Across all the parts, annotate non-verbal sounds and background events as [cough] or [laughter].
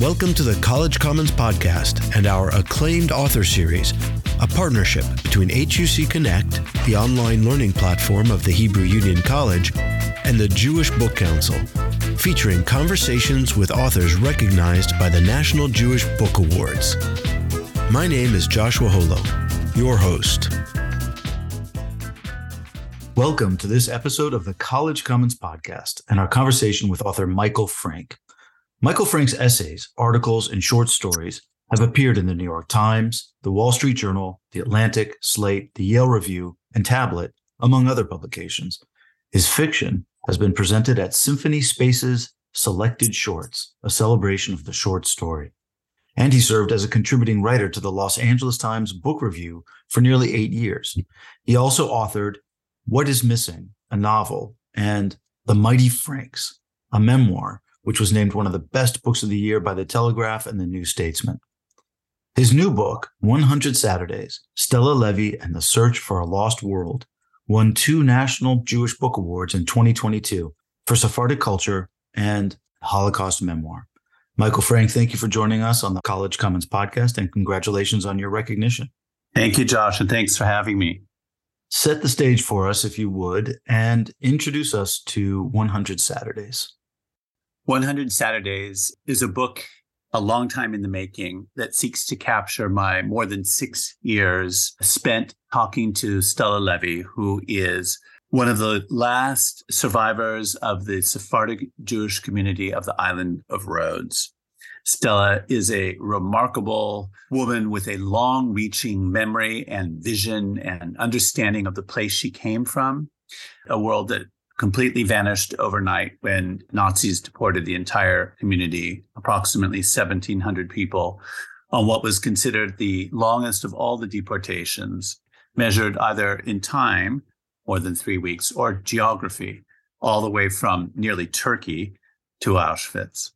Welcome to the College Commons Podcast and our acclaimed author series, a partnership between HUC Connect, the online learning platform of the Hebrew Union College, and the Jewish Book Council, featuring conversations with authors recognized by the National Jewish Book Awards. My name is Joshua Holo, your host. Welcome to this episode of the College Commons Podcast and our conversation with author Michael Frank. Michael Frank's essays, articles, and short stories have appeared in the New York Times, the Wall Street Journal, the Atlantic, Slate, the Yale Review, and Tablet, among other publications. His fiction has been presented at Symphony Space's Selected Shorts, a celebration of the short story. And he served as a contributing writer to the Los Angeles Times Book Review for nearly eight years. He also authored what is Missing, a novel, and The Mighty Franks, a memoir, which was named one of the best books of the year by The Telegraph and The New Statesman. His new book, 100 Saturdays Stella Levi and the Search for a Lost World, won two National Jewish Book Awards in 2022 for Sephardic culture and Holocaust memoir. Michael Frank, thank you for joining us on the College Commons podcast and congratulations on your recognition. Thank you, Josh, and thanks for having me set the stage for us, if you would, and introduce us to 100 Saturdays. 100 Saturdays is a book a long time in the making that seeks to capture my more than six years spent talking to Stella Levi, who is one of the last survivors of the Sephardic Jewish community of the island of Rhodes. Stella is a remarkable woman with a long reaching memory and vision and understanding of the place she came from, a world that completely vanished overnight when Nazis deported the entire community, approximately 1,700 people, on what was considered the longest of all the deportations, measured either in time, more than three weeks, or geography, all the way from nearly Turkey to Auschwitz.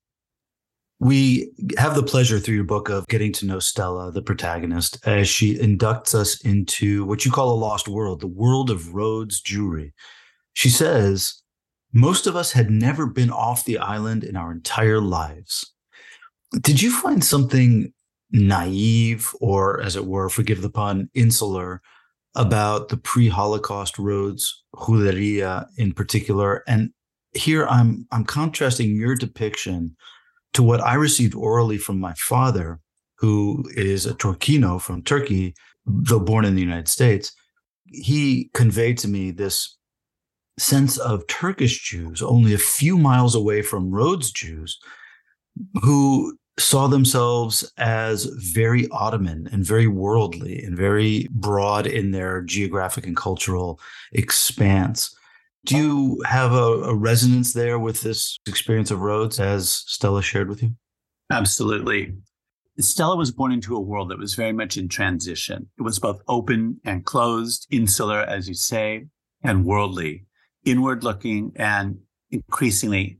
We have the pleasure through your book of getting to know Stella, the protagonist, as she inducts us into what you call a lost world, the world of Rhodes Jewry. She says, most of us had never been off the island in our entire lives. Did you find something naive or, as it were, forgive the pun, insular about the pre Holocaust Rhodes, Juderia in particular? And here I'm, I'm contrasting your depiction to what I received orally from my father, who is a Turkino from Turkey, though born in the United States. He conveyed to me this sense of Turkish Jews only a few miles away from Rhodes Jews who saw themselves as very Ottoman and very worldly and very broad in their geographic and cultural expanse. Do you have a, a, resonance there with this experience of Rhodes as Stella shared with you? Absolutely. Stella was born into a world that was very much in transition. It was both open and closed, insular, as you say, and worldly, inward looking and increasingly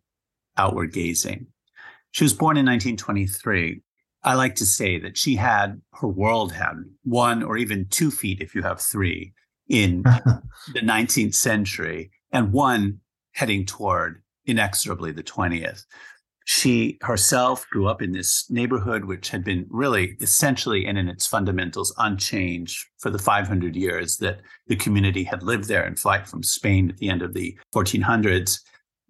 outward gazing. She was born in 1923. I like to say that she had, her world had one or even two feet, if you have three, in [laughs] the 19th century and one heading toward inexorably the 20th. She herself grew up in this neighborhood, which had been really essentially and in its fundamentals unchanged for the 500 years that the community had lived there in flight from Spain at the end of the 1400s.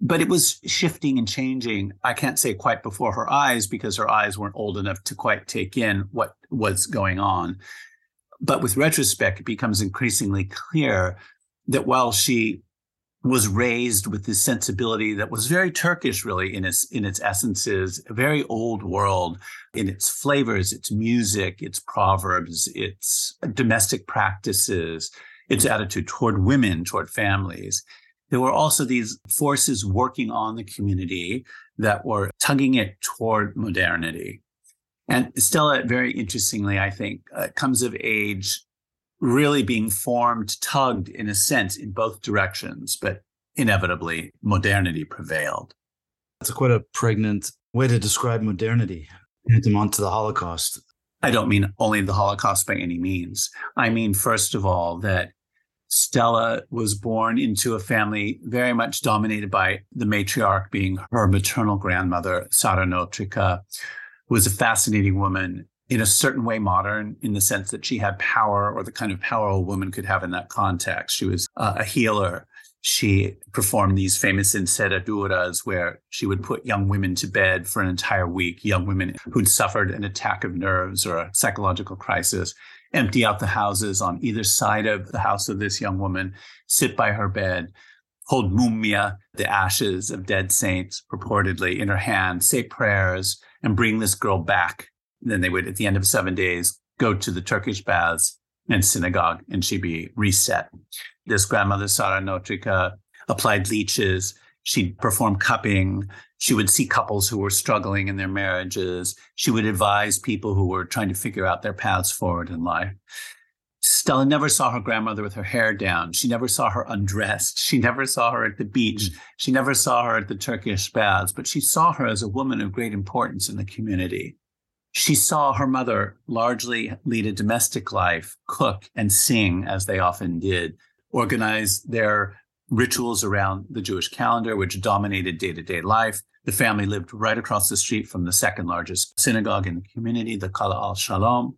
But it was shifting and changing. I can't say quite before her eyes because her eyes weren't old enough to quite take in what was going on. But with retrospect, it becomes increasingly clear that while she was raised with this sensibility that was very Turkish, really, in its in its essences, a very old world in its flavors, its music, its proverbs, its domestic practices, its attitude toward women, toward families. There were also these forces working on the community that were tugging it toward modernity. And Stella, very interestingly, I think, uh, comes of age really being formed, tugged in a sense in both directions, but inevitably modernity prevailed. That's quite a pregnant way to describe modernity, tantamount to the Holocaust. I don't mean only the Holocaust by any means. I mean, first of all, that Stella was born into a family very much dominated by the matriarch being her maternal grandmother, Sara Notrika, who was a fascinating woman in a certain way modern in the sense that she had power or the kind of power a woman could have in that context. She was uh, a healer. She performed these famous enceraduras where she would put young women to bed for an entire week, young women who'd suffered an attack of nerves or a psychological crisis, empty out the houses on either side of the house of this young woman, sit by her bed, hold mumia, the ashes of dead saints purportedly in her hand, say prayers, and bring this girl back then they would, at the end of seven days, go to the Turkish baths and synagogue, and she'd be reset. This grandmother, Sara Notrika, applied leeches. She'd perform cupping. She would see couples who were struggling in their marriages. She would advise people who were trying to figure out their paths forward in life. Stella never saw her grandmother with her hair down. She never saw her undressed. She never saw her at the beach. She never saw her at the Turkish baths, but she saw her as a woman of great importance in the community. She saw her mother largely lead a domestic life, cook and sing as they often did, organize their rituals around the Jewish calendar, which dominated day to day life. The family lived right across the street from the second largest synagogue in the community, the Kahal Shalom.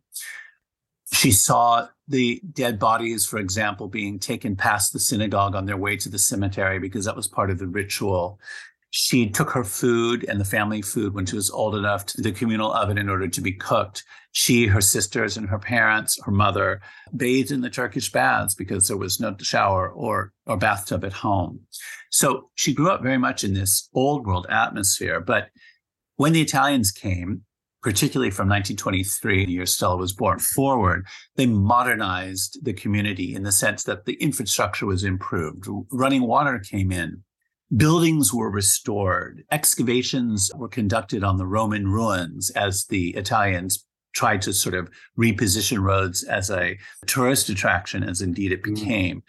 She saw the dead bodies, for example, being taken past the synagogue on their way to the cemetery because that was part of the ritual. She took her food and the family food when she was old enough to the communal oven in order to be cooked. She, her sisters, and her parents, her mother, bathed in the Turkish baths because there was no shower or, or bathtub at home. So she grew up very much in this old world atmosphere. But when the Italians came, particularly from 1923, the year Stella was born forward, they modernized the community in the sense that the infrastructure was improved. Running water came in. Buildings were restored. Excavations were conducted on the Roman ruins as the Italians tried to sort of reposition Rhodes as a tourist attraction, as indeed it mm. became.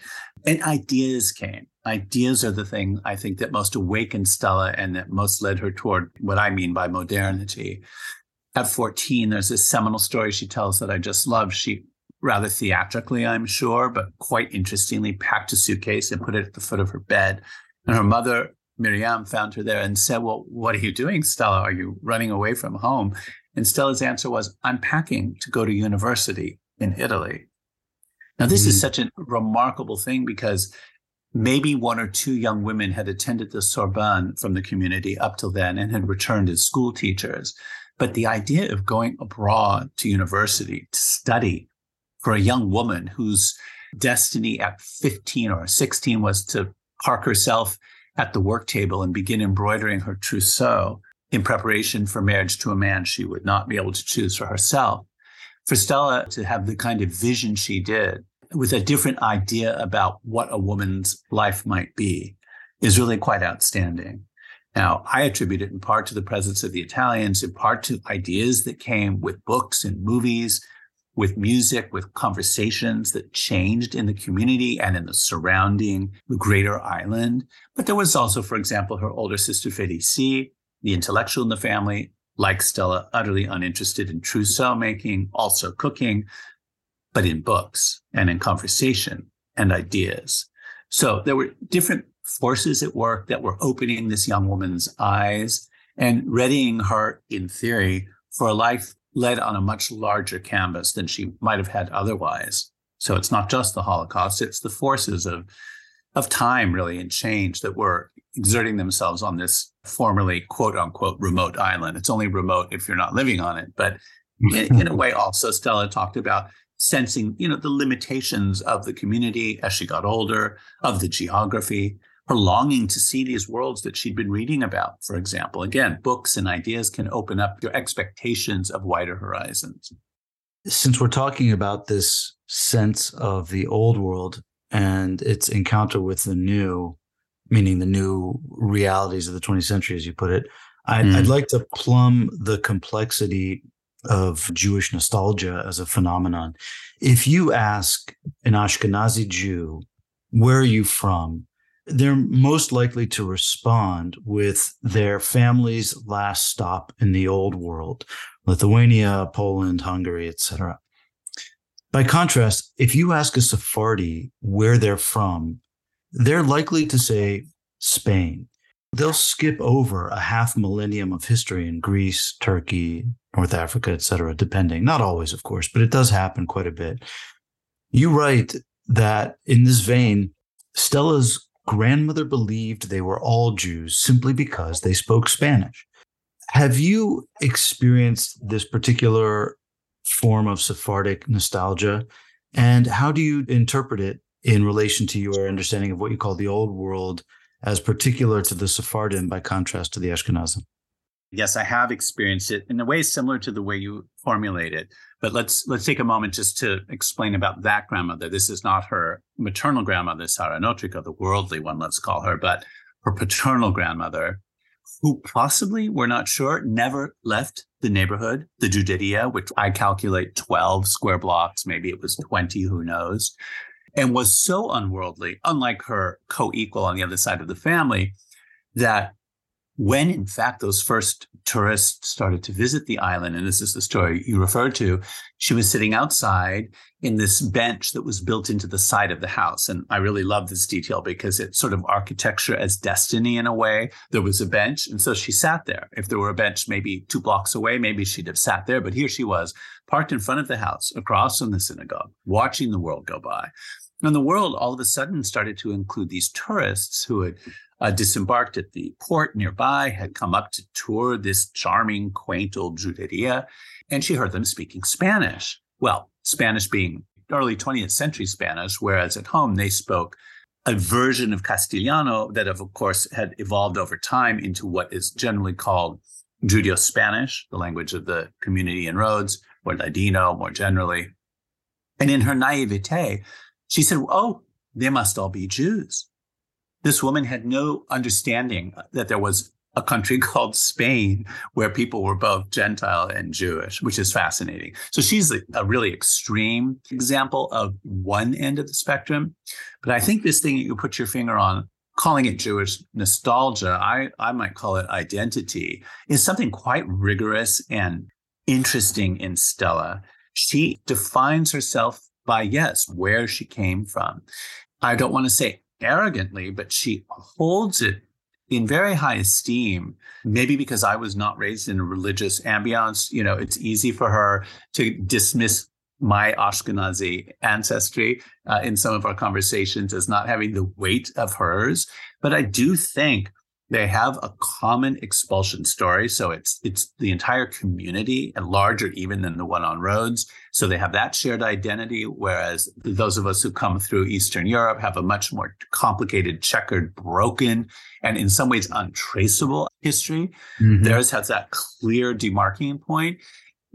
And ideas came. Ideas are the thing I think that most awakened Stella and that most led her toward what I mean by modernity. At 14, there's this seminal story she tells that I just love. She rather theatrically, I'm sure, but quite interestingly, packed a suitcase and put it at the foot of her bed and her mother, Miriam, found her there and said, Well, what are you doing, Stella? Are you running away from home? And Stella's answer was, I'm packing to go to university in Italy. Now, this mm-hmm. is such a remarkable thing because maybe one or two young women had attended the Sorbonne from the community up till then and had returned as school teachers. But the idea of going abroad to university to study for a young woman whose destiny at 15 or 16 was to park herself at the work table and begin embroidering her trousseau in preparation for marriage to a man she would not be able to choose for herself. For Stella to have the kind of vision she did with a different idea about what a woman's life might be is really quite outstanding. Now, I attribute it in part to the presence of the Italians, in part to ideas that came with books and movies with music, with conversations that changed in the community and in the surrounding greater island. But there was also, for example, her older sister Felicie, the intellectual in the family, like Stella, utterly uninterested in trousseau making, also cooking, but in books and in conversation and ideas. So there were different forces at work that were opening this young woman's eyes and readying her, in theory, for a life led on a much larger canvas than she might have had otherwise. So it's not just the Holocaust, it's the forces of, of time really and change that were exerting themselves on this formerly quote unquote remote island. It's only remote if you're not living on it. But in, [laughs] in a way, also, Stella talked about sensing, you know, the limitations of the community as she got older, of the geography, her longing to see these worlds that she'd been reading about, for example. Again, books and ideas can open up your expectations of wider horizons. Since we're talking about this sense of the old world and its encounter with the new, meaning the new realities of the 20th century, as you put it, I'd, mm. I'd like to plumb the complexity of Jewish nostalgia as a phenomenon. If you ask an Ashkenazi Jew, where are you from? They're most likely to respond with their family's last stop in the old world lithuania poland hungary etc by contrast if you ask a sephardi where they're from they're likely to say spain they'll skip over a half millennium of history in greece turkey North Africa, etc depending. Not always, of course, but it does happen quite a bit. You write that in this vein, Stella's grandmother believed they were all Jews simply because they spoke Spanish. Have you experienced this particular form of Sephardic nostalgia? And how do you interpret it in relation to your understanding of what you call the old world as particular to the Sephardim by contrast to the Ashkenazim? Yes, I have experienced it in a way similar to the way you formulate it. But let's let's take a moment just to explain about that grandmother. This is not her maternal grandmother, Sarah Notrika, the worldly one, let's call her, but her paternal grandmother, who possibly, we're not sure, never left the neighborhood, the Juderia, which I calculate 12 square blocks, maybe it was 20, who knows, and was so unworldly, unlike her co equal on the other side of the family, that when in fact those first tourists started to visit the island, and this is the story you referred to, she was sitting outside in this bench that was built into the side of the house. And I really love this detail because it's sort of architecture as destiny in a way. There was a bench, and so she sat there. If there were a bench maybe two blocks away, maybe she'd have sat there. But here she was, parked in front of the house, across from the synagogue, watching the world go by. And the world all of a sudden started to include these tourists who had uh, disembarked at the port nearby, had come up to tour this charming, quaint old juderia, and she heard them speaking Spanish. Well, Spanish being early 20th century Spanish, whereas at home they spoke a version of Castellano that, of course, had evolved over time into what is generally called Judeo Spanish, the language of the community in Rhodes, or Ladino more generally. And in her naivete, she said, Oh, they must all be Jews. This woman had no understanding that there was a country [laughs] called Spain where people were both Gentile and Jewish, which is fascinating. So she's a, really extreme example of one end of the spectrum. But I think this thing you put your finger on, calling it Jewish nostalgia, I, I might call it identity, is something quite rigorous and interesting in Stella. She defines herself by, yes, where she came from. I don't want to say arrogantly, but she holds it in very high esteem. Maybe because I was not raised in a religious ambiance, you know, it's easy for her to dismiss my Ashkenazi ancestry uh, in some of our conversations as not having the weight of hers. But I do think they have a common expulsion story. So it's it's the entire community and larger even than the one on Rhodes. So they have that shared identity, whereas those of us who come through Eastern Europe have a much more complicated, checkered, broken, and in some ways untraceable history. Mm-hmm. Theirs has that clear demarking point.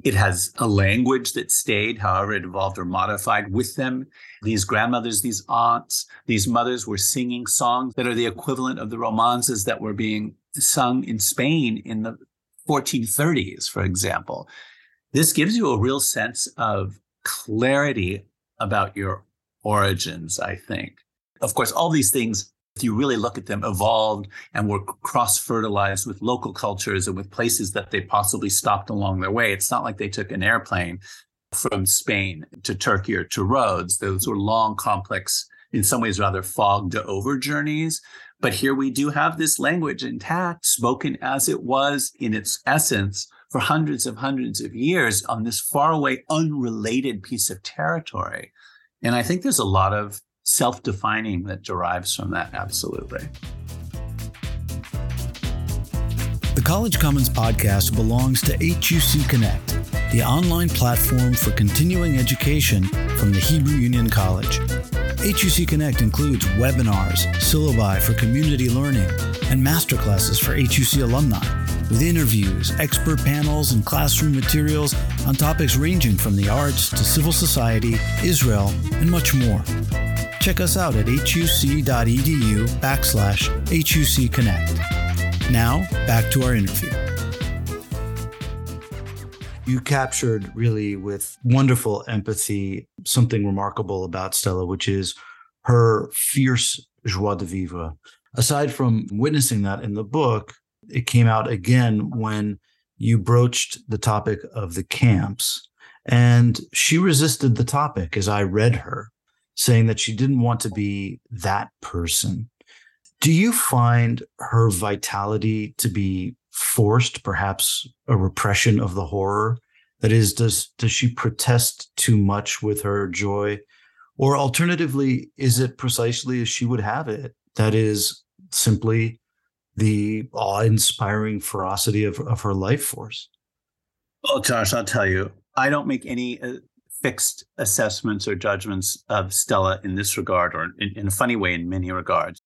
It has a language that stayed, however, it evolved or modified with them. These grandmothers, these aunts, these mothers were singing songs that are the equivalent of the romances that were being sung in Spain in the 1430s, for example. This gives you a real sense of clarity about your origins, I think. Of course, all these things if you really look at them, evolved and were cross fertilized with local cultures and with places that they possibly stopped along their way. It's not like they took an airplane from Spain to Turkey or to Rhodes. Those were long, complex, in some ways rather fogged over journeys. But here we do have this language intact, spoken as it was in its essence for hundreds of hundreds of years on this faraway, unrelated piece of territory. And I think there's a lot of self defining that derives from that, absolutely. The College Commons podcast belongs to HUC Connect, the online platform for continuing education from the Hebrew Union College. HUC Connect includes webinars, syllabi for community learning, and masterclasses for HUC alumni, with interviews, expert panels, and classroom materials on topics ranging from the arts to civil society, Israel, and much more. Check us out at huc.edu backslash HUC Connect. Now, back to our interview. You captured really with wonderful empathy something remarkable about Stella, which is her fierce joie de vivre. Aside from witnessing that in the book, it came out again when you broached the topic of the camps. And she resisted the topic as I read her saying that she didn't want to be that person. Do you find her vitality to be forced, perhaps a repression of the horror? That is, does does she protest too much with her joy? Or alternatively, is it precisely as she would have it? That is simply the awe-inspiring ferocity of, of her life force. Well, Josh, I'll tell you, I don't make any uh, fixed assessments or judgments of Stella in this regard, or in, in a funny way, in many regards.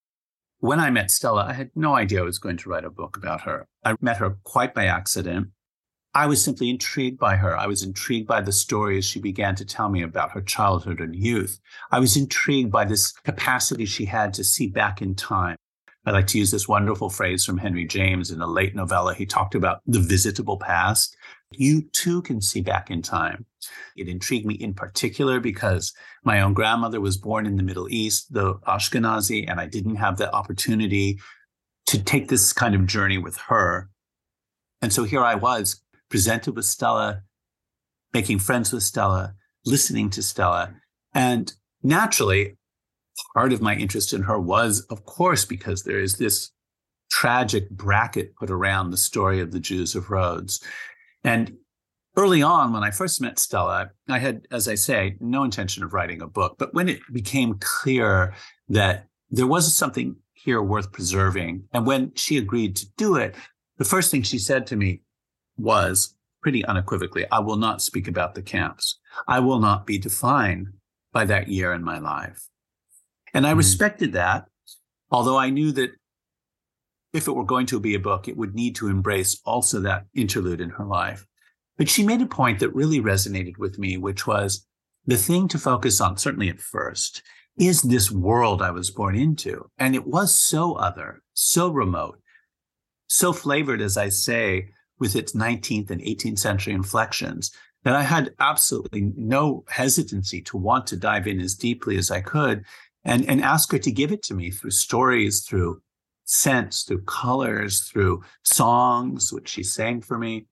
When I met Stella, I had no idea I was going to write a book about her. I met her quite by accident. I was simply intrigued by her. I was intrigued by the stories she began to tell me about her childhood and youth. I was intrigued by this capacity she had to see back in time. I like to use this wonderful phrase from Henry James in a late novella. He talked about the visitable past. You too can see back in time. It intrigued me in particular because my own grandmother was born in the Middle East, the Ashkenazi, and I didn't have the opportunity to take this kind of journey with her. And so here I was presented with Stella, making friends with Stella, listening to Stella. And naturally, part of my interest in her was, of course, because there is this tragic bracket put around the story of the Jews of Rhodes. And early on, when I first met Stella, I had, as I say, no intention of writing a book. But when it became clear that there was something here worth preserving, and when she agreed to do it, the first thing she said to me was pretty unequivocally, I will not speak about the camps. I will not be defined by that year in my life. And I mm-hmm. respected that, although I knew that if it were going to be a book, it would need to embrace also that interlude in her life. But she made a point that really resonated with me, which was the thing to focus on, certainly at first, is this world I was born into. And it was so other, so remote, so flavored, as I say, with its 19th and 18th century inflections, that I had absolutely no hesitancy to want to dive in as deeply as I could and, and ask her to give it to me through stories, through scents, through colors, through songs, which she sang for me,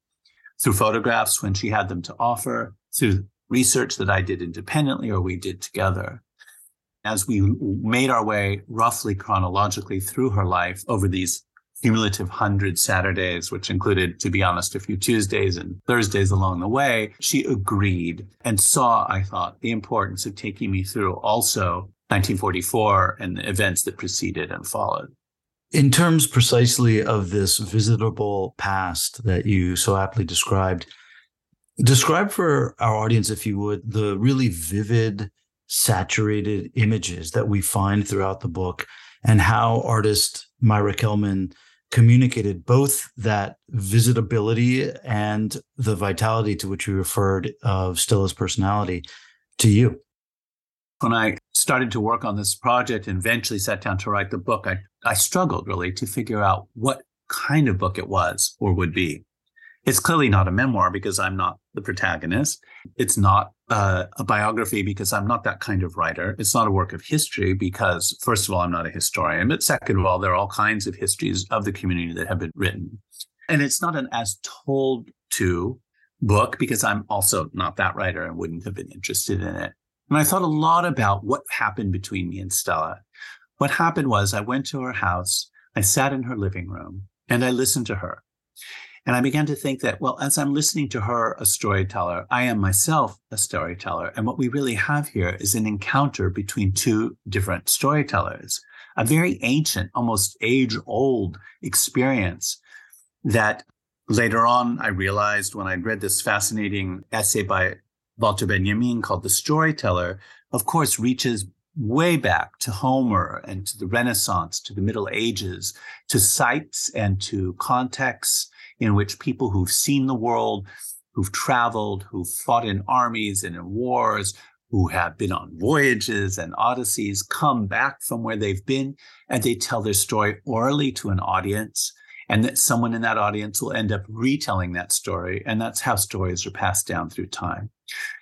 through photographs when she had them to offer, through research that I did independently or we did together. As we made our way roughly chronologically through her life over these cumulative 100 Saturdays, which included, to be honest, a few Tuesdays and Thursdays along the way, she agreed and saw, I thought, the importance of taking me through also 1944 and the events that preceded and followed. In terms precisely of this visitable past that you so aptly described, describe for our audience, if you would, the really vivid, saturated images that we find throughout the book and how artist Maira Kalman communicated both that visitability and the vitality to which you referred of Stella's personality to you when I started to work on this project and eventually sat down to write the book, I, I struggled really to figure out what kind of book it was or would be. It's clearly not a memoir because I'm not the protagonist. It's not uh, a biography because I'm not that kind of writer. It's not a work of history because, first of all, I'm not a historian. But second of all, there are all kinds of histories of the community that have been written. And it's not an as told to book because I'm also not that writer and wouldn't have been interested in it. And I thought a lot about what happened between me and Stella. What happened was I went to her house, I sat in her living room, and I listened to her. And I began to think that, well, as I'm listening to her, a storyteller, I am myself a storyteller. And what we really have here is an encounter between two different storytellers, a very ancient, almost age old experience that later on I realized when I read this fascinating essay by Walter Benjamin called The Storyteller, of course, reaches way back to Homer and to the Renaissance, to the Middle Ages, to sites and to contexts in which people who've seen the world, who've traveled, who've fought in armies and in wars, who have been on voyages and odysseys come back from where they've been and they tell their story orally to an audience and that someone in that audience will end up retelling that story and that's how stories are passed down through time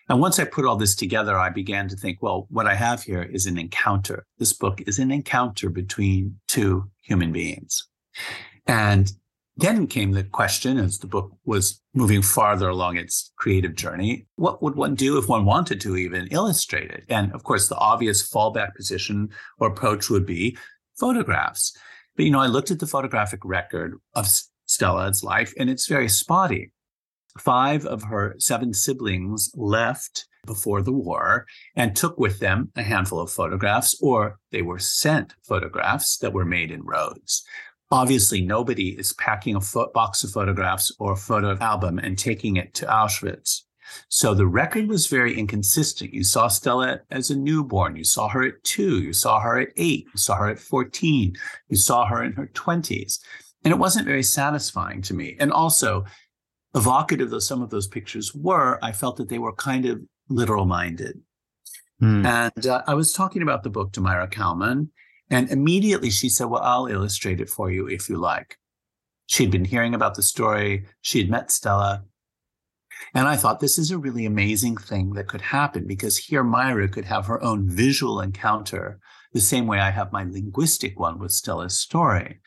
and once I put all this together, I began to think, well, what I have here is an encounter. This book is an encounter between two human beings. And then came the question as the book was moving farther along its creative journey what would one do if one wanted to even illustrate it? And of course, the obvious fallback position or approach would be photographs. But, you know, I looked at the photographic record of Stella's life, and it's very spotty. Five of her seven siblings left before the war and took with them a handful of photographs, or they were sent photographs that were made in Rhodes. Obviously, nobody is packing a fo- box of photographs or a photo album and taking it to Auschwitz. So the record was very inconsistent. You saw Stella as a newborn. You saw her at two. You saw her at eight. You saw her at 14. You saw her in her 20s. And it wasn't very satisfying to me. And also, evocative though some of those pictures were, I felt that they were kind of literal minded. Mm. And uh, I was talking about the book to Maira Kalman, and immediately she said, Well, I'll illustrate it for you if you like. She'd been hearing about the story, she had met Stella. And I thought this is a really amazing thing that could happen because here Maira could have her own visual encounter the same way I have my linguistic one with Stella's story.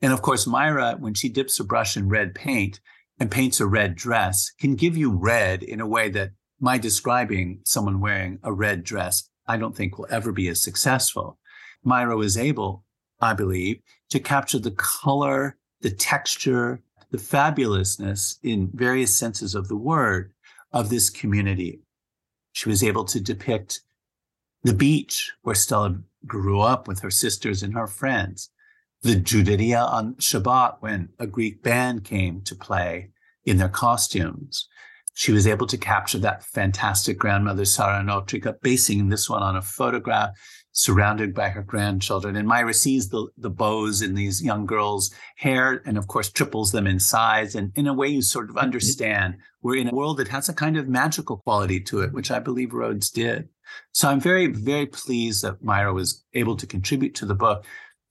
And of course, Maira, when she dips a brush in red paint and paints a red dress, can give you red in a way that my describing someone wearing a red dress, I don't think will ever be as successful. Maira was able, I believe, to capture the color, the texture, the fabulousness in various senses of the word of this community. She was able to depict the beach where Stella grew up with her sisters and her friends, the Juderia on Shabbat when a Greek band came to play in their costumes. She was able to capture that fantastic grandmother, Sarah Notrika, basing this one on a photograph surrounded by her grandchildren. And Maira sees the, the bows in these young girls' hair and, of course, triples them in size. And in a way, you sort of mm-hmm. understand we're in a world that has a kind of magical quality to it, which I believe Rhodes did. So I'm very, very pleased that Maira was able to contribute to the book.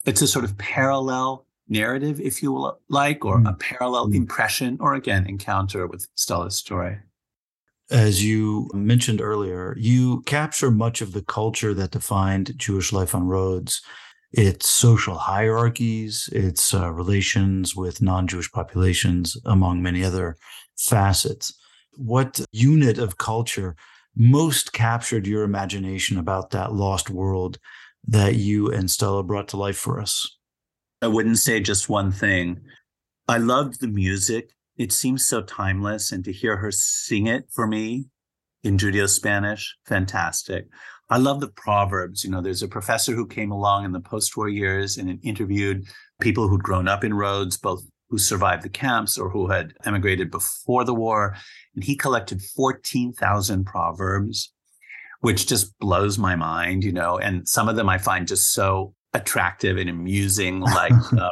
It's a sort of parallel narrative, if you like, or mm. a parallel mm. impression, or again, encounter with Stella's story as you mentioned earlier, you capture much of the culture that defined Jewish life on Rhodes. Its social hierarchies, its uh, relations with non Jewish populations, among many other facets. What unit of culture most captured your imagination about that lost world that you and Stella brought to life for us? I wouldn't say just one thing. I loved the music it seems so timeless. And to hear her sing it for me in Judeo Spanish, fantastic. I love the proverbs. You know, there's a professor who came along in the post war years and interviewed people who'd grown up in Rhodes, both who survived the camps or who had emigrated before the war. And he collected 14,000 proverbs, which just blows my mind, you know. And some of them I find just so attractive and amusing, like, [laughs] um,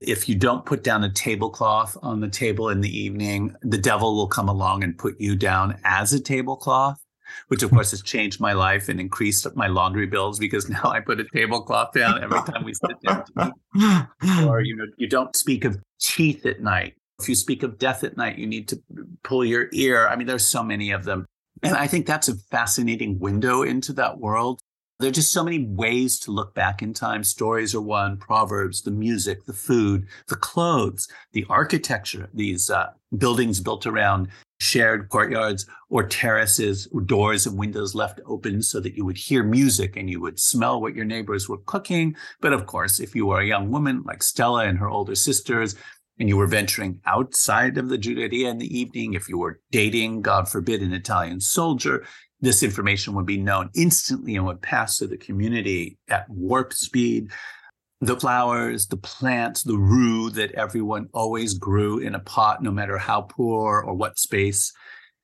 if you don't put down a tablecloth on the table in the evening, the devil will come along and put you down as a tablecloth, which of hmm. course has changed my life and increased my laundry bills because [laughs] now I put a tablecloth down every time we sit down to eat. Or, you know, you don't speak of teeth at night. If you speak of death at night, you need to pull your ear. I mean, there's so many of them. And I think that's a fascinating window into that world. There are just so many ways to look back in time. Stories are one, proverbs, the music, the food, the clothes, the architecture, these uh, buildings built around shared courtyards or terraces, or doors and windows left open so that you would hear music and you would smell what your neighbors were cooking. But of course, if you were a young woman like Stella and her older sisters, and you were venturing outside of the Juderia in the evening, if you were dating, God forbid, an Italian soldier, this information would be known instantly and would pass to the community at warp speed. The flowers, the plants, the rue that everyone always grew in a pot, no matter how poor or what space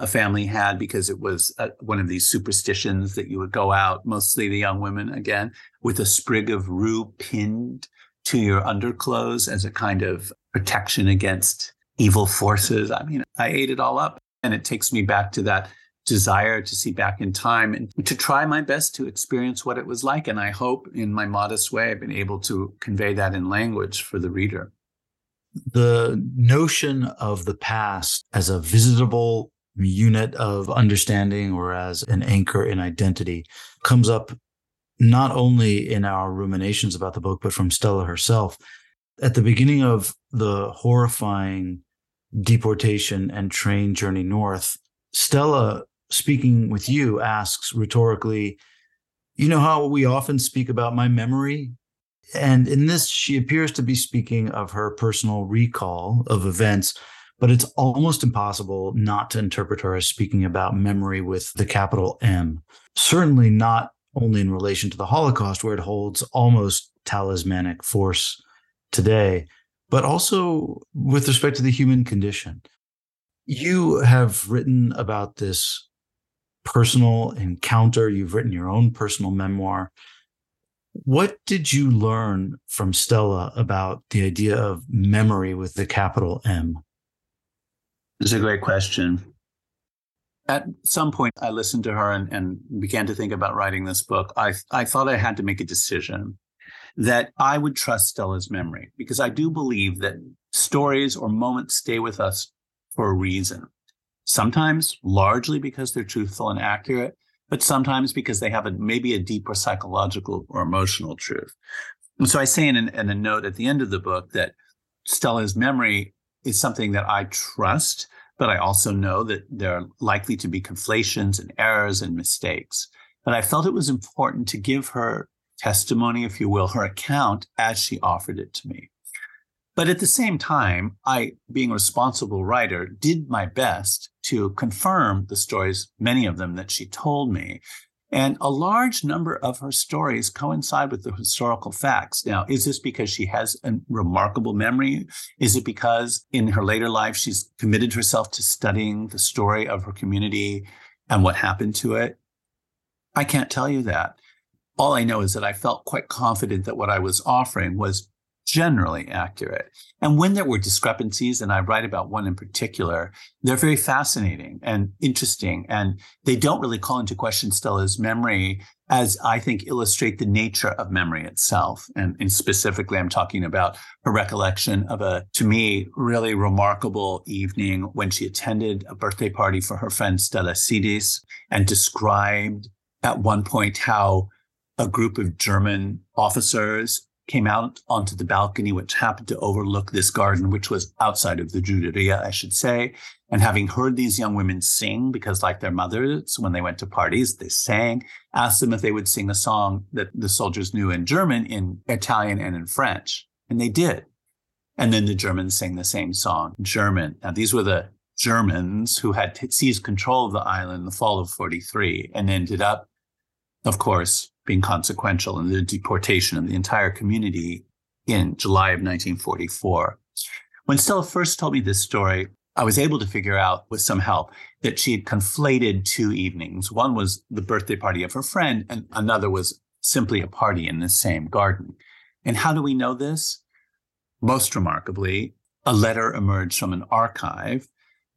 a family had, because it was a, one of these superstitions that you would go out, mostly the young women again, with a sprig of rue pinned to your underclothes as a kind of protection against evil forces. I mean, I ate it all up. And it takes me back to that desire to see back in time and to try my best to experience what it was like. And I hope in my modest way, I've been able to convey that in language for the reader. The notion of the past as a visitable unit of understanding or as an anchor in identity comes up not only in our ruminations about the book, but from Stella herself. At the beginning of the horrifying deportation and train journey north, Stella speaking with you asks rhetorically, you know how we often speak about my memory? And in this, she appears to be speaking of her personal recall of events, but it's almost impossible not to interpret her as speaking about memory with the capital M. Certainly not only in relation to the Holocaust, where it holds almost talismanic force today, but also with respect to the human condition. You have written about this personal encounter, you've written your own personal memoir. What did you learn from Stella about the idea of memory with the capital M? It's a great question. At some point, I listened to her and, and began to think about writing this book. I, I thought I had to make a decision that I would trust Stella's memory because I do believe that stories or moments stay with us for a reason. Sometimes largely because they're truthful and accurate, but sometimes because they have a, maybe a deeper psychological or emotional truth. And so I say in, in a note at the end of the book that Stella's memory is something that I trust, but I also know that there are likely to be conflations and errors and mistakes. But I felt it was important to give her testimony, if you will, her account as she offered it to me. But at the same time, I, being a responsible writer, did my best to confirm the stories, many of them that she told me. And a large number of her stories coincide with the historical facts. Now, is this because she has a remarkable memory? Is it because in her later life, she's committed herself to studying the story of her community and what happened to it? I can't tell you that. All I know is that I felt quite confident that what I was offering was generally accurate. And when there were discrepancies, and I write about one in particular, they're very fascinating and interesting. And they don't really call into question Stella's memory as I think illustrate the nature of memory itself. And, and specifically, I'm talking about her recollection of a, to me, really remarkable evening when she attended a birthday party for her friend Stella Sidis and described at one point how a group of German officers came out onto the balcony, which happened to overlook this garden, which was outside of the Juderia, I should say. And having heard these young women sing, because like their mothers, when they went to parties, they sang, asked them if they would sing a song that the soldiers knew in German, in Italian, and in French. And they did. And then the Germans sang the same song, German. Now, these were the Germans who had seized control of the island in the fall of 43 and ended up, of course, being consequential in the deportation of the entire community in July of 1944. When Stella first told me this story, I was able to figure out with some help that she had conflated two evenings. One was the birthday party of her friend, and another was simply a party in the same garden. And how do we know this? Most remarkably, a letter emerged from an archive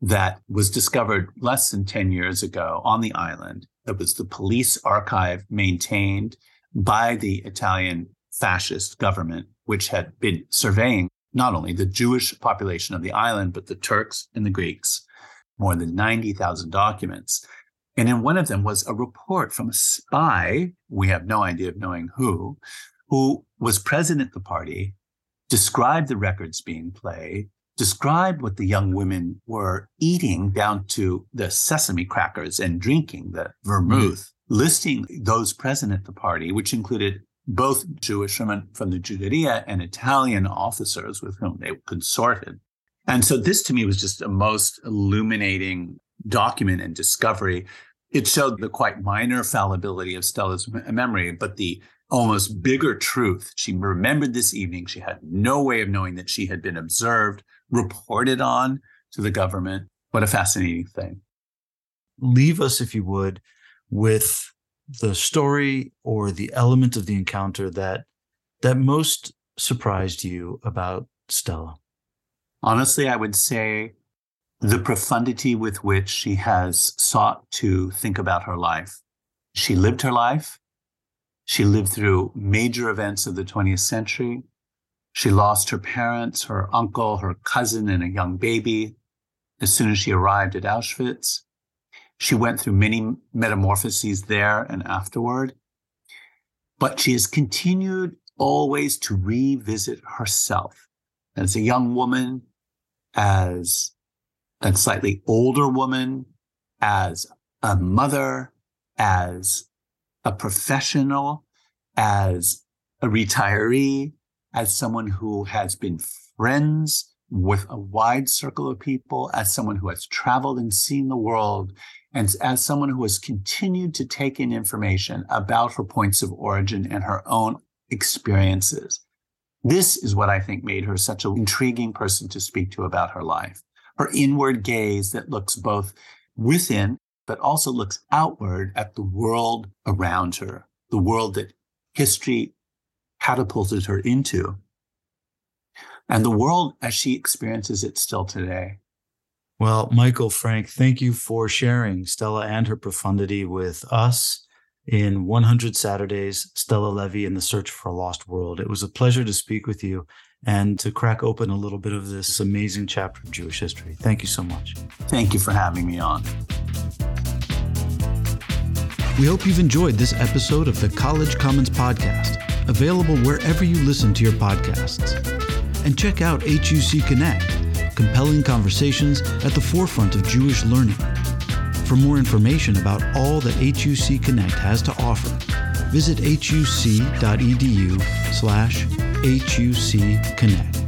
that was discovered less than 10 years ago on the island that was the police archive maintained by the Italian fascist government, which had been surveying not only the Jewish population of the island, but the Turks and the Greeks, more than 90,000 documents. And in one of them was a report from a spy, we have no idea of knowing who, who was present at the party, described the records being played, described what the young women were eating down to the sesame crackers and drinking the vermouth, mm-hmm. listing those present at the party, which included both Jewish women from the Juderia and Italian officers with whom they consorted. And so this to me was just a most illuminating document and discovery. It showed the quite minor fallibility of Stella's memory, but the almost bigger truth. She remembered this evening. She had no way of knowing that she had been observed reported on to the government. What a fascinating thing. Leave us, if you would, with the story or the element of the encounter that that most surprised you about Stella. Honestly, I would say the profundity with which she has sought to think about her life. She lived her life. She lived through major events of the 20th century. She lost her parents, her uncle, her cousin, and a young baby as soon as she arrived at Auschwitz. She went through many metamorphoses there and afterward. But she has continued always to revisit herself as a young woman, as a slightly older woman, as a mother, as a professional, as a retiree, as someone who has been friends with a wide circle of people, as someone who has traveled and seen the world, and as someone who has continued to take in information about her points of origin and her own experiences. This is what I think made her such an intriguing person to speak to about her life. Her inward gaze that looks both within, but also looks outward at the world around her, the world that history catapulted her into, and the world as she experiences it still today. Well, Michael Frank, thank you for sharing Stella and her profundity with us in 100 Saturdays, Stella Levi in the Search for a Lost World. It was a pleasure to speak with you and to crack open a little bit of this amazing chapter of Jewish history. Thank you so much. Thank you for having me on. We hope you've enjoyed this episode of the College Commons Podcast, available wherever you listen to your podcasts. And check out HUC Connect compelling conversations at the forefront of Jewish learning. For more information about all that HUC Connect has to offer, visit huc.edu slash hucconnect.